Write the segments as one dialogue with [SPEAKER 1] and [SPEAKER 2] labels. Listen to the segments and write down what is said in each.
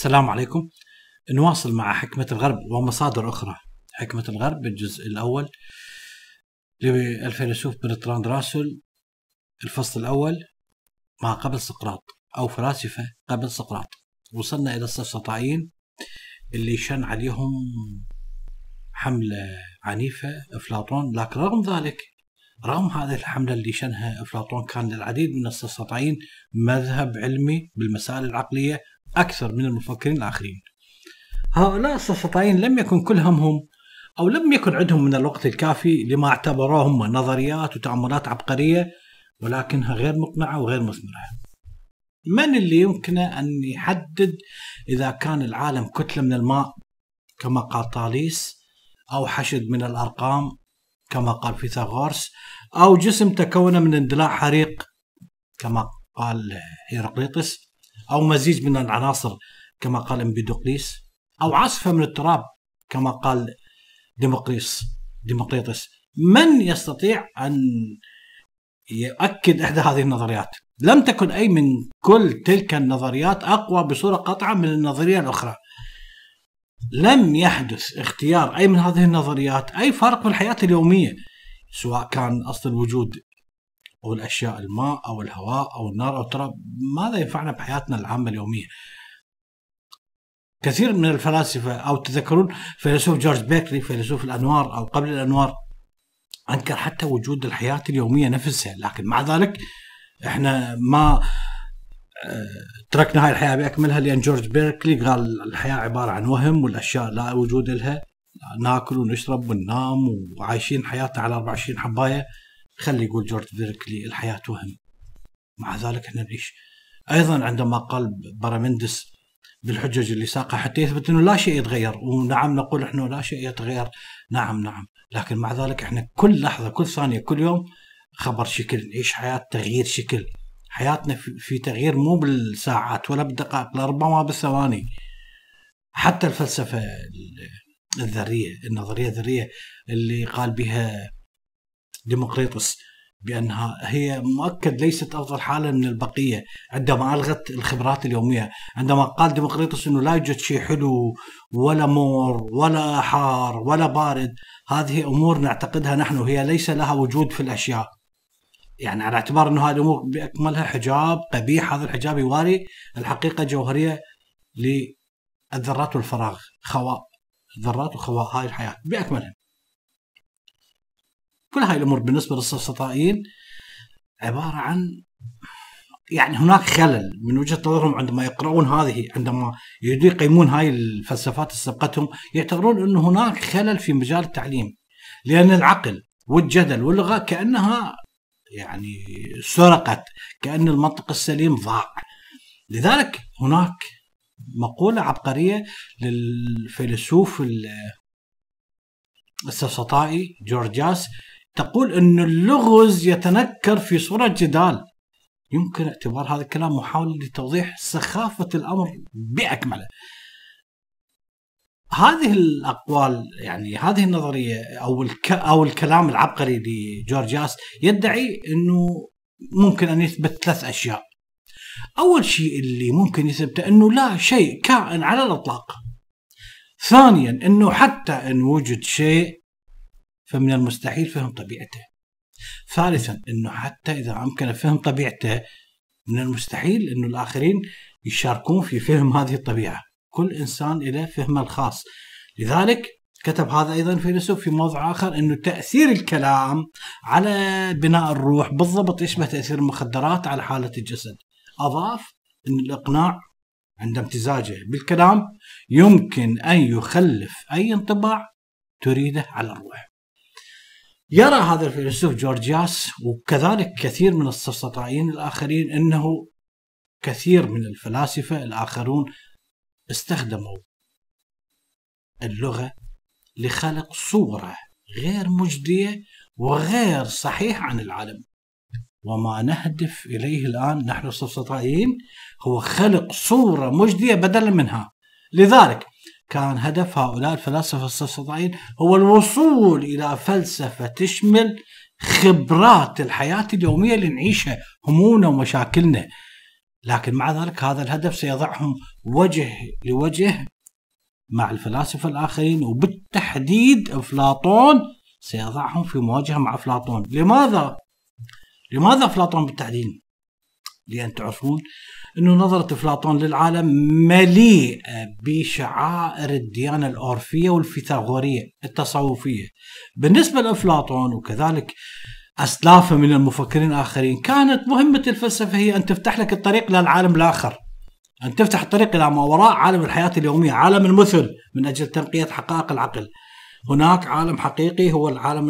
[SPEAKER 1] السلام عليكم. نواصل مع حكمة الغرب ومصادر أخرى. حكمة الغرب الجزء الأول للفيلسوف برتراند راسل. الفصل الأول ما قبل سقراط أو فلاسفة قبل سقراط. وصلنا إلى السفسطائيين اللي شن عليهم حملة عنيفة أفلاطون. لكن رغم ذلك رغم هذه الحملة اللي شنها أفلاطون كان للعديد من السفسطائيين مذهب علمي بالمسائل العقلية أكثر من المفكرين الآخرين. هؤلاء السفسطائيين لم يكن كل همهم أو لم يكن عندهم من الوقت الكافي لما اعتبروه هم نظريات وتأملات عبقرية ولكنها غير مقنعة وغير مثمرة. من اللي يمكنه أن يحدد إذا كان العالم كتلة من الماء كما قال طاليس أو حشد من الأرقام كما قال فيثاغورس أو جسم تكون من اندلاع حريق كما قال هيراقليطس؟ أو مزيج من العناصر كما قال امبيدوقليس أو عصفة من التراب كما قال ديمقريس ديمقريطس من يستطيع أن يؤكد إحدى هذه النظريات؟ لم تكن أي من كل تلك النظريات أقوى بصورة قاطعة من النظرية الأخرى. لم يحدث اختيار أي من هذه النظريات أي فرق في الحياة اليومية سواء كان أصل الوجود أو الأشياء الماء أو الهواء أو النار أو التراب ماذا ينفعنا بحياتنا العامة اليومية؟ كثير من الفلاسفة أو تذكرون فيلسوف جورج بيكلي فيلسوف الأنوار أو قبل الأنوار أنكر حتى وجود الحياة اليومية نفسها لكن مع ذلك إحنا ما آه، تركنا هاي الحياة بأكملها لأن جورج بيركلي قال الحياة عبارة عن وهم والأشياء لا وجود لها ناكل ونشرب وننام وعايشين حياتنا على 24 حباية خلي يقول جورج بيركلي الحياة وهم. مع ذلك إحنا نعيش أيضا عندما قال برامندس بالحجج اللي ساقها حتى يثبت إنه لا شيء يتغير ونعم نقول إحنا لا شيء يتغير. نعم نعم. لكن مع ذلك إحنا كل لحظة كل ثانية كل يوم خبر شكل. نعيش حياة؟ تغيير شكل. حياتنا في تغيير مو بالساعات ولا بالدقائق لربما بالثواني. حتى الفلسفة الذرية النظرية الذرية اللي قال بها ديمقريطس بأنها هي مؤكد ليست أفضل حالة من البقية عندما ألغت الخبرات اليومية، عندما قال ديمقريطس إنه لا يوجد شيء حلو ولا مور ولا حار ولا بارد، هذه أمور نعتقدها نحن هي ليس لها وجود في الأشياء. يعني على اعتبار إنه هذه الأمور بأكملها حجاب قبيح، هذا الحجاب يواري الحقيقة الجوهريه للذرات والفراغ، خواء. الذرات وخواء هاي الحياة بأكملها. كل هاي الأمور بالنسبة للسفسطائيين عبارة عن يعني هناك خلل من وجهة نظرهم عندما يقرؤون هذه عندما يريدون يقيمون هاي الفلسفات السبقتهم يعتبرون انه هناك خلل في مجال التعليم لأن العقل والجدل واللغة كأنها يعني سرقت كأن المنطق السليم ضاع. لذلك هناك مقولة عبقرية للفيلسوف السفسطائي جورجاس تقول أن اللغز يتنكر في صورة جدال. يمكن اعتبار هذا الكلام محاولة لتوضيح سخافة الأمر بأكمله. هذه الأقوال يعني هذه النظرية أو الك أو الكلام العبقري لجورجاس يدعي أنه ممكن أن يثبت ثلاث أشياء. أول شيء اللي ممكن يثبته أنه لا شيء كائن على الإطلاق. ثانيا أنه حتى أن وجد شيء فمن المستحيل فهم طبيعته. ثالثا إنه حتى إذا أمكن فهم طبيعته من المستحيل إنه الآخرين يشاركون في فهم هذه الطبيعة. كل إنسان له فهمه الخاص. لذلك كتب هذا أيضا فيلسوف في موضع آخر إنه تأثير الكلام على بناء الروح بالضبط يشبه تأثير المخدرات على حالة الجسد. أضاف إن الإقناع عند امتزاجه بالكلام يمكن أن يخلف أي انطباع تريده على الروح. يرى هذا الفيلسوف جورجياس وكذلك كثير من السفسطائيين الآخرين أنه كثير من الفلاسفة الآخرون استخدموا اللغة لخلق صورة غير مجدية وغير صحيحة عن العالم. وما نهدف إليه الآن نحن السفسطائيين هو خلق صورة مجدية بدلا منها. لذلك كان هدف هؤلاء الفلاسفة السفسطائيين هو الوصول إلى فلسفة تشمل خبرات الحياة اليومية اللي نعيشها همومنا ومشاكلنا لكن مع ذلك هذا الهدف سيضعهم وجه لوجه مع الفلاسفة الآخرين وبالتحديد أفلاطون سيضعهم في مواجهة مع أفلاطون لماذا؟ لماذا أفلاطون بالتحديد؟ لأن تعرفون أنه نظرة أفلاطون للعالم مليئة بشعائر الديانة الأورفية والفيثاغورية التصوفية. بالنسبة لأفلاطون وكذلك أسلافه من المفكرين الآخرين كانت مهمة الفلسفة هي أن تفتح لك الطريق للعالم الآخر أن تفتح الطريق إلى ما وراء عالم الحياة اليومية عالم المثل من أجل تنقية حقائق العقل. هناك عالم حقيقي هو العالم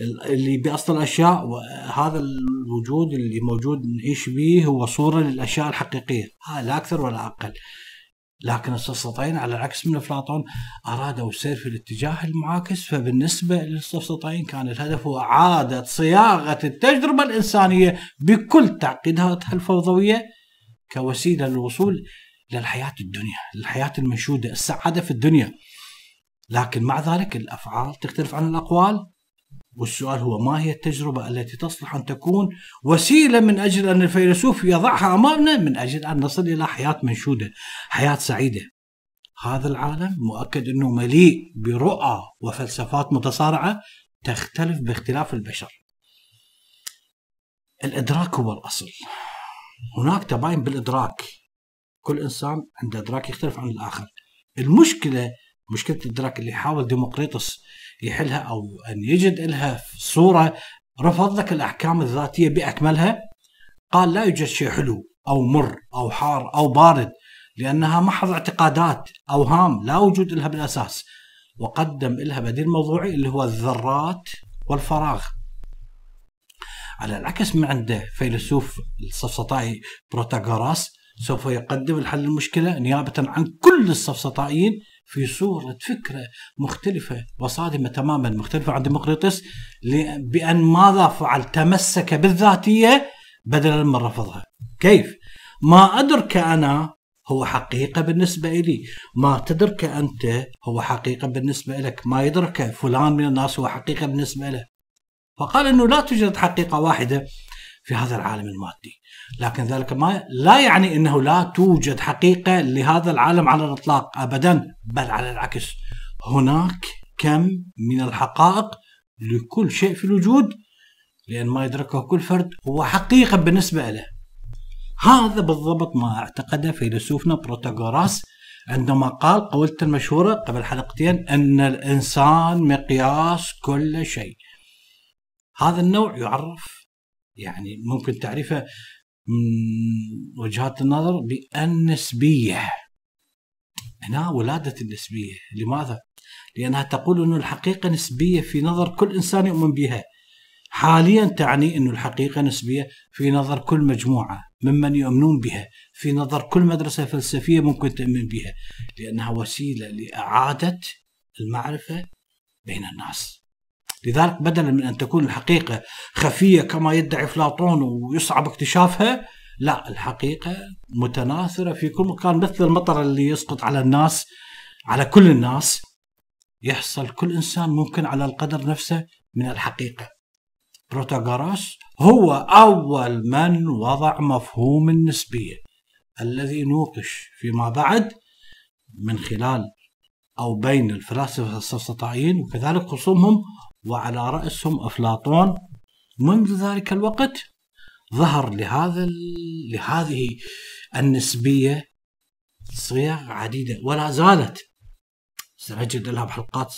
[SPEAKER 1] اللي باصل الاشياء وهذا الوجود اللي موجود نعيش به هو صورة للأشياء الحقيقية لا أكثر ولا أقل لكن السفسطين على العكس من أفلاطون أرادوا السير في الاتجاه المعاكس فبالنسبة للسفسطين كان الهدف هو اعاده صياغة التجربة الإنسانية بكل تعقيداتها الفوضوية كوسيلة للوصول للحياة الدنيا، للحياة المنشوده، السعادة في الدنيا. لكن مع ذلك الأفعال تختلف عن الأقوال والسؤال هو ما هي التجربة التي تصلح أن تكون وسيلة من أجل أن الفيلسوف يضعها أمامنا من أجل أن نصل إلى حياة منشودة، حياة سعيدة. هذا العالم مؤكد أنه مليء برؤى وفلسفات متصارعة تختلف باختلاف البشر. الإدراك هو الأصل. هناك تباين بالإدراك. كل إنسان عنده إدراك يختلف عن الآخر. المشكلة مشكلة الإدراك اللي حاول ديمقريطس يحلها أو أن يجد لها صورة رفض لك الأحكام الذاتية بأكملها؟ قال لا يوجد شيء حلو أو مر أو حار أو بارد لأنها محض اعتقادات اوهام لا وجود لها بالأساس. وقدم لها بديل موضوعي اللي هو الذرات والفراغ. على العكس من عنده فيلسوف السفسطائي بروتاغوراس سوف يقدم الحل المشكلة نيابة عن كل السفسطائيين في صورة فكرة مختلفة وصادمة تماما مختلفة عن ديمقريطس بأن ماذا فعل؟ تمسك بالذاتية بدلا من رفضها. كيف؟ ما أدرك أنا هو حقيقة بالنسبة إلي. ما تدرك أنت هو حقيقة بالنسبة لك ما يدرك فلان من الناس هو حقيقة بالنسبة له. فقال أنه لا توجد حقيقة واحدة. في هذا العالم المادي. لكن ذلك ما لا يعني إنه لا توجد حقيقة لهذا العالم على الإطلاق ابدا بل على العكس. هناك كم من الحقائق لكل شيء في الوجود لأن ما يدركه كل فرد هو حقيقة بالنسبة له. هذا بالضبط ما اعتقده فيلسوفنا بروتاغوراس عندما قال قولته المشهورة قبل حلقتين أن الإنسان مقياس كل شيء. هذا النوع يعرف يعني ممكن تعرفه من وجهات النظر بالنسبية. هنا ولادة النسبية. لماذا؟ لأنها تقول أن الحقيقة نسبية في نظر كل إنسان يؤمن بها. حاليا تعني أن الحقيقة نسبية في نظر كل مجموعة ممن يؤمنون بها. في نظر كل مدرسة فلسفية ممكن تؤمن بها. لأنها وسيلة لإعادة المعرفة بين الناس. لذلك بدلا من أن تكون الحقيقة خفية كما يدعي افلاطون ويصعب اكتشافها لا الحقيقة متناثرة في كل مكان مثل المطر اللي يسقط على الناس على كل الناس. يحصل كل إنسان ممكن على القدر نفسه من الحقيقة. بروتاغوراس هو أول من وضع مفهوم النسبية الذي نوقش فيما بعد من خلال أو بين الفلاسفة السفسطائيين وكذلك خصومهم وعلى رأسهم أفلاطون. منذ ذلك الوقت ظهر لهذا لهذه النسبية صيغ عديدة ولا زالت. سنجد لها بحلقات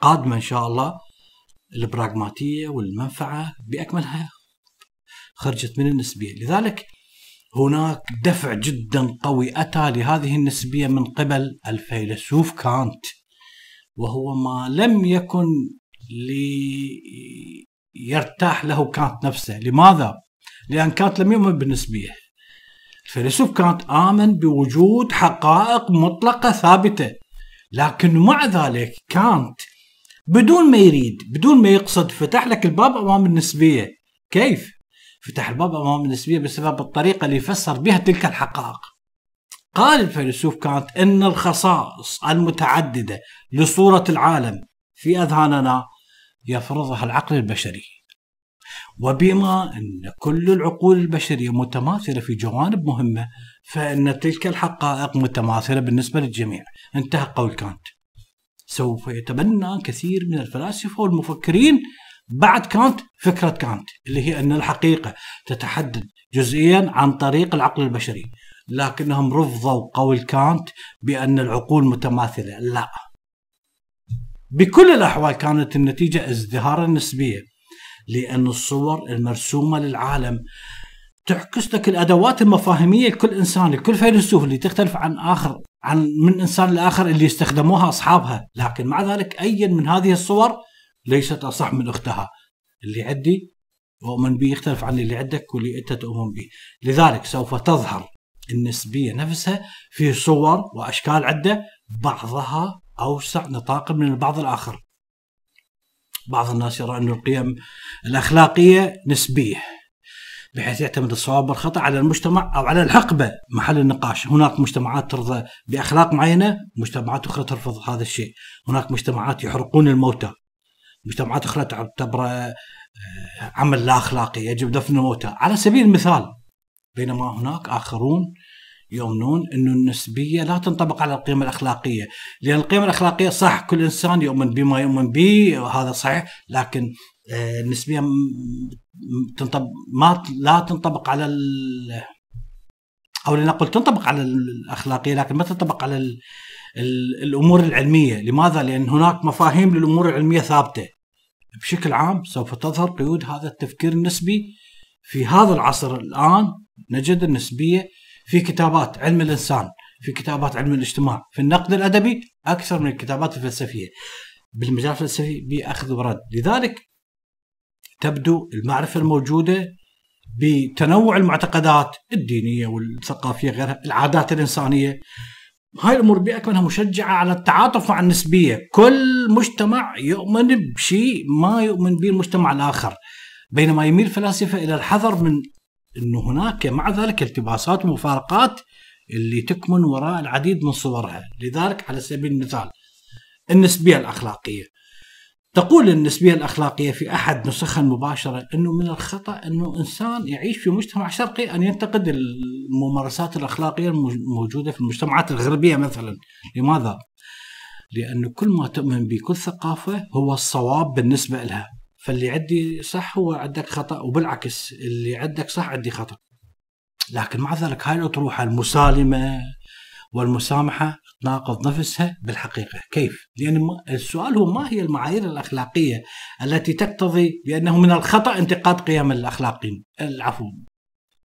[SPEAKER 1] قادمة إن شاء الله. البراغماتية والمنفعة بأكملها خرجت من النسبية. لذلك هناك دفع جدا قوي أتى لهذه النسبية من قبل الفيلسوف كانت وهو ما لم يكن ليرتاح له كانت نفسه. لماذا؟ لأن كانت لم يؤمن بالنسبية. الفيلسوف كانت آمن بوجود حقائق مطلقة ثابتة. لكن مع ذلك كانت بدون ما يريد بدون ما يقصد فتح لك الباب أمام النسبية. كيف؟ فتح الباب أمام النسبية بسبب الطريقة اللي يفسر بها تلك الحقائق. قال الفيلسوف كانت أن الخصائص المتعددة لصورة العالم في أذهاننا يفرضها العقل البشري. وبما أن كل العقول البشرية متماثلة في جوانب مهمة فإن تلك الحقائق متماثلة بالنسبة للجميع. انتهى قول كانت. سوف يتبنى كثير من الفلاسفة والمفكرين بعد كانت فكرة كانت اللي هي أن الحقيقة تتحدد جزئيا عن طريق العقل البشري. لكنهم رفضوا قول كانت بأن العقول متماثلة. لا. بكل الأحوال كانت النتيجة ازدهار النسبية لأن الصور المرسومة للعالم تعكس لك الأدوات المفاهيمية لكل إنسان لكل فيلسوف اللي تختلف عن آخر عن من إنسان لآخر اللي يستخدموها أصحابها. لكن مع ذلك أي من هذه الصور ليست أصح من أختها. اللي عندي أؤمن به يختلف عن اللي عندك واللي أنت تؤمن به لذلك سوف تظهر النسبية نفسها في صور وأشكال عدة بعضها أوسع نطاقا من البعض الآخر. بعض الناس يرى أن القيم الأخلاقية نسبية بحيث يعتمد الصواب والخطأ على المجتمع أو على الحقبة محل النقاش. هناك مجتمعات ترضى بأخلاق معينة مجتمعات أخرى ترفض هذا الشيء. هناك مجتمعات يحرقون الموتى مجتمعات أخرى تعتبره آه، عمل لا أخلاقي يجب دفن الموتى. على سبيل المثال بينما هناك آخرون يؤمنون أن النسبية لا تنطبق على القيم الأخلاقية لأن القيم الأخلاقية صح كل إنسان يؤمن بما يؤمن به وهذا صحيح لكن آه، النسبية تنطبق ما لا تنطبق على أو لنقل تنطبق على الأخلاقية لكن ما تنطبق على ال ال الأمور العلمية، لماذا؟ لأن هناك مفاهيم للأمور العلمية ثابتة. بشكل عام سوف تظهر قيود هذا التفكير النسبي في هذا العصر الآن نجد النسبية في كتابات علم الإنسان، في كتابات علم الاجتماع، في النقد الأدبي أكثر من الكتابات الفلسفية. بالمجال الفلسفي باخذ ورد، لذلك تبدو المعرفة الموجودة بتنوع المعتقدات الدينية والثقافية غيرها العادات الإنسانية. هاي الأمور باكملها مشجعة على التعاطف مع النسبية، كل مجتمع يؤمن بشيء ما يؤمن به المجتمع الآخر، بينما يميل الفلاسفه إلى الحذر من إنه هناك مع ذلك التباسات ومفارقات اللي تكمن وراء العديد من صورها، لذلك على سبيل المثال النسبية الأخلاقية. تقول النسبية الأخلاقية في أحد نسخها المباشرة أنه من الخطأ أنه إنسان يعيش في مجتمع شرقي أن ينتقد الممارسات الأخلاقية الموجودة في المجتمعات الغربية مثلا. لماذا؟ لأنه كل ما تؤمن به كل ثقافة هو الصواب بالنسبة لها. فاللي عندي صح هو عندك خطأ وبالعكس اللي عندك صح عندي خطأ. لكن مع ذلك هاي الأطروحة المسالمة والمسامحة تناقض نفسها بالحقيقة. كيف؟ لأن السؤال هو ما هي المعايير الأخلاقية التي تقتضي بأنه من الخطأ انتقاد قيم الأخلاقيين. العفو.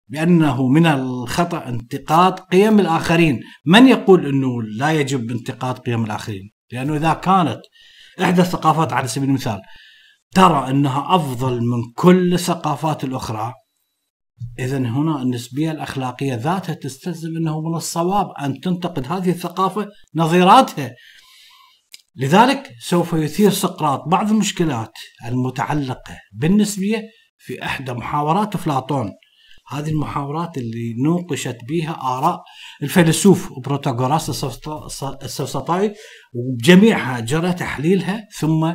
[SPEAKER 1] بأنه من الخطأ انتقاد قيم الآخرين. من يقول أنه لا يجب انتقاد قيم الآخرين؟ لأنه إذا كانت إحدى الثقافات على سبيل المثال ترى أنها أفضل من كل الثقافات الأخرى. إذا هنا النسبية الأخلاقية ذاتها تستلزم أنه من الصواب أن تنتقد هذه الثقافة نظيراتها. لذلك سوف يثير سقراط بعض المشكلات المتعلقة بالنسبية في إحدى محاورات أفلاطون. هذه المحاورات اللي نوقشت بها آراء الفيلسوف بروتاغوراس السفسطائي وبجميعها جرى تحليلها ثم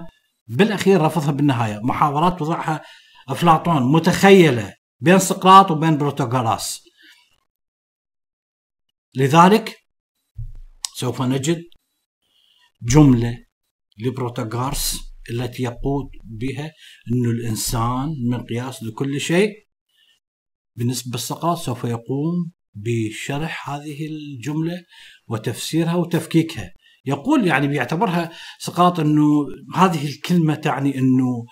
[SPEAKER 1] بالأخير رفضها بالنهاية. محاورات وضعها أفلاطون متخيلة بين سقراط وبين بروتوغراس لذلك سوف نجد جملة لبروتوغارس التي يقول بها أن الإنسان مقياس لكل شيء بالنسبة لسقراط سوف يقوم بشرح هذه الجملة وتفسيرها وتفكيكها. يقول يعني بيعتبرها سقراط أنه هذه الكلمة تعني أنه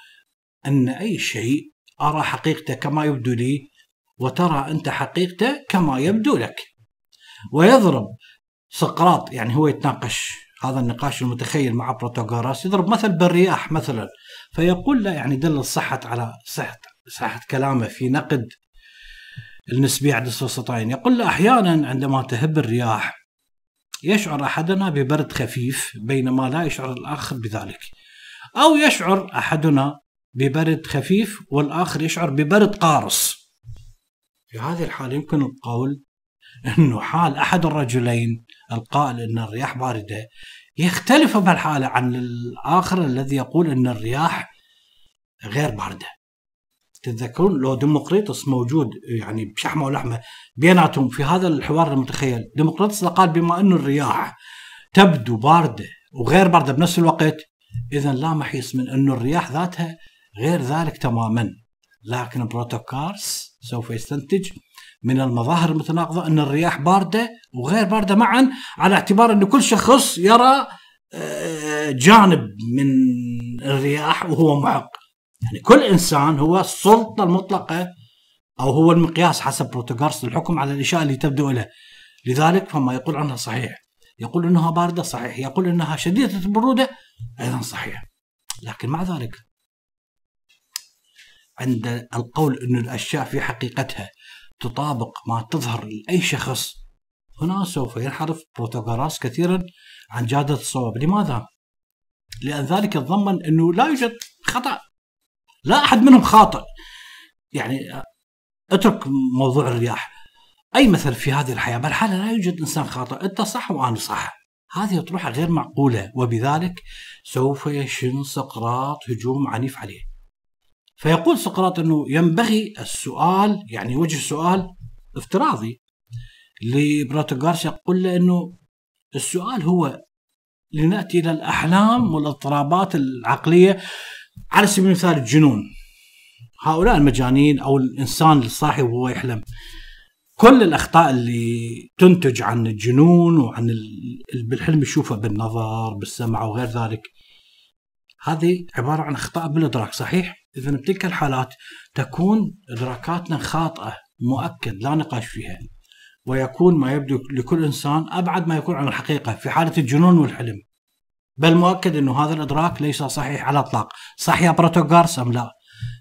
[SPEAKER 1] أن أي شيء أرى حقيقته كما يبدو لي وترى أنت حقيقته كما يبدو لك. ويضرب سقراط يعني هو يتناقش هذا النقاش المتخيل مع بروتوغوراس يضرب مثل بالرياح مثلا فيقول لا يعني دل صحة على صحة صحة كلامه في نقد النسبية عند السوسطين يقول له أحيانا عندما تهب الرياح يشعر أحدنا ببرد خفيف بينما لا يشعر الآخر بذلك. أو يشعر أحدنا ببرد خفيف والآخر يشعر ببرد قارص. في هذه الحالة يمكن القول أنه حال أحد الرجلين القائل أن الرياح باردة يختلف بهالحالة عن الآخر الذي يقول أن الرياح غير باردة. تتذكرون لو ديمقريطس موجود يعني بشحمه ولحمه بيناتهم في هذا الحوار المتخيل. ديمقريطس قال بما انه الرياح تبدو باردة وغير باردة بنفس الوقت اذا لا محيص من انه الرياح ذاتها غير ذلك تماما. لكن بروتوكارس سوف يستنتج من المظاهر المتناقضة أن الرياح باردة وغير باردة معا على اعتبار أن كل شخص يرى آه، جانب من الرياح وهو محق يعني كل إنسان هو السلطة المطلقة أو هو المقياس حسب بروتوغارس للحكم على الأشياء اللي تبدو له. لذلك فما يقول عنها صحيح. يقول أنها باردة صحيح. يقول أنها شديدة البروده أيضا صحيح. لكن مع ذلك عند القول أن الأشياء في حقيقتها تطابق ما تظهر لأي شخص هنا سوف ينحرف بروتوغراس كثيرا عن جادة الصواب. لماذا؟ لأن ذلك يتضمن أنه لا يوجد خطأ. لا أحد منهم خاطئ. يعني اترك موضوع الرياح. أي مثل في هذه الحياة؟ بالحالة لا يوجد إنسان خاطئ. أنت صح وأنا صح. هذه أطروحة غير معقولة. وبذلك سوف يشن سقراط هجوم عنيف عليه. فيقول سقراط أنه ينبغي السؤال يعني وجه سؤال افتراضي لبروتوغارس يقول له أنه السؤال هو لنأتي إلى الأحلام والإضطرابات العقلية على سبيل المثال الجنون. هؤلاء المجانين أو الإنسان الصاحي وهو يحلم. كل الأخطاء اللي تنتج عن الجنون وعن بالحلم يشوفه بالنظر بالسمع وغير ذلك. هذه عبارة عن أخطاء بالإدراك صحيح؟ اذا بتلك الحالات تكون إدراكاتنا خاطئة مؤكد لا نقاش فيها. ويكون ما يبدو لكل إنسان أبعد ما يكون عن الحقيقة في حالة الجنون والحلم. بل مؤكد إنه هذا الإدراك ليس صحيح على الإطلاق صح يا بروتوغارس أم لا؟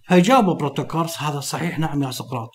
[SPEAKER 1] فيجاوب بروتوغارس هذا صحيح نعم يا سقراط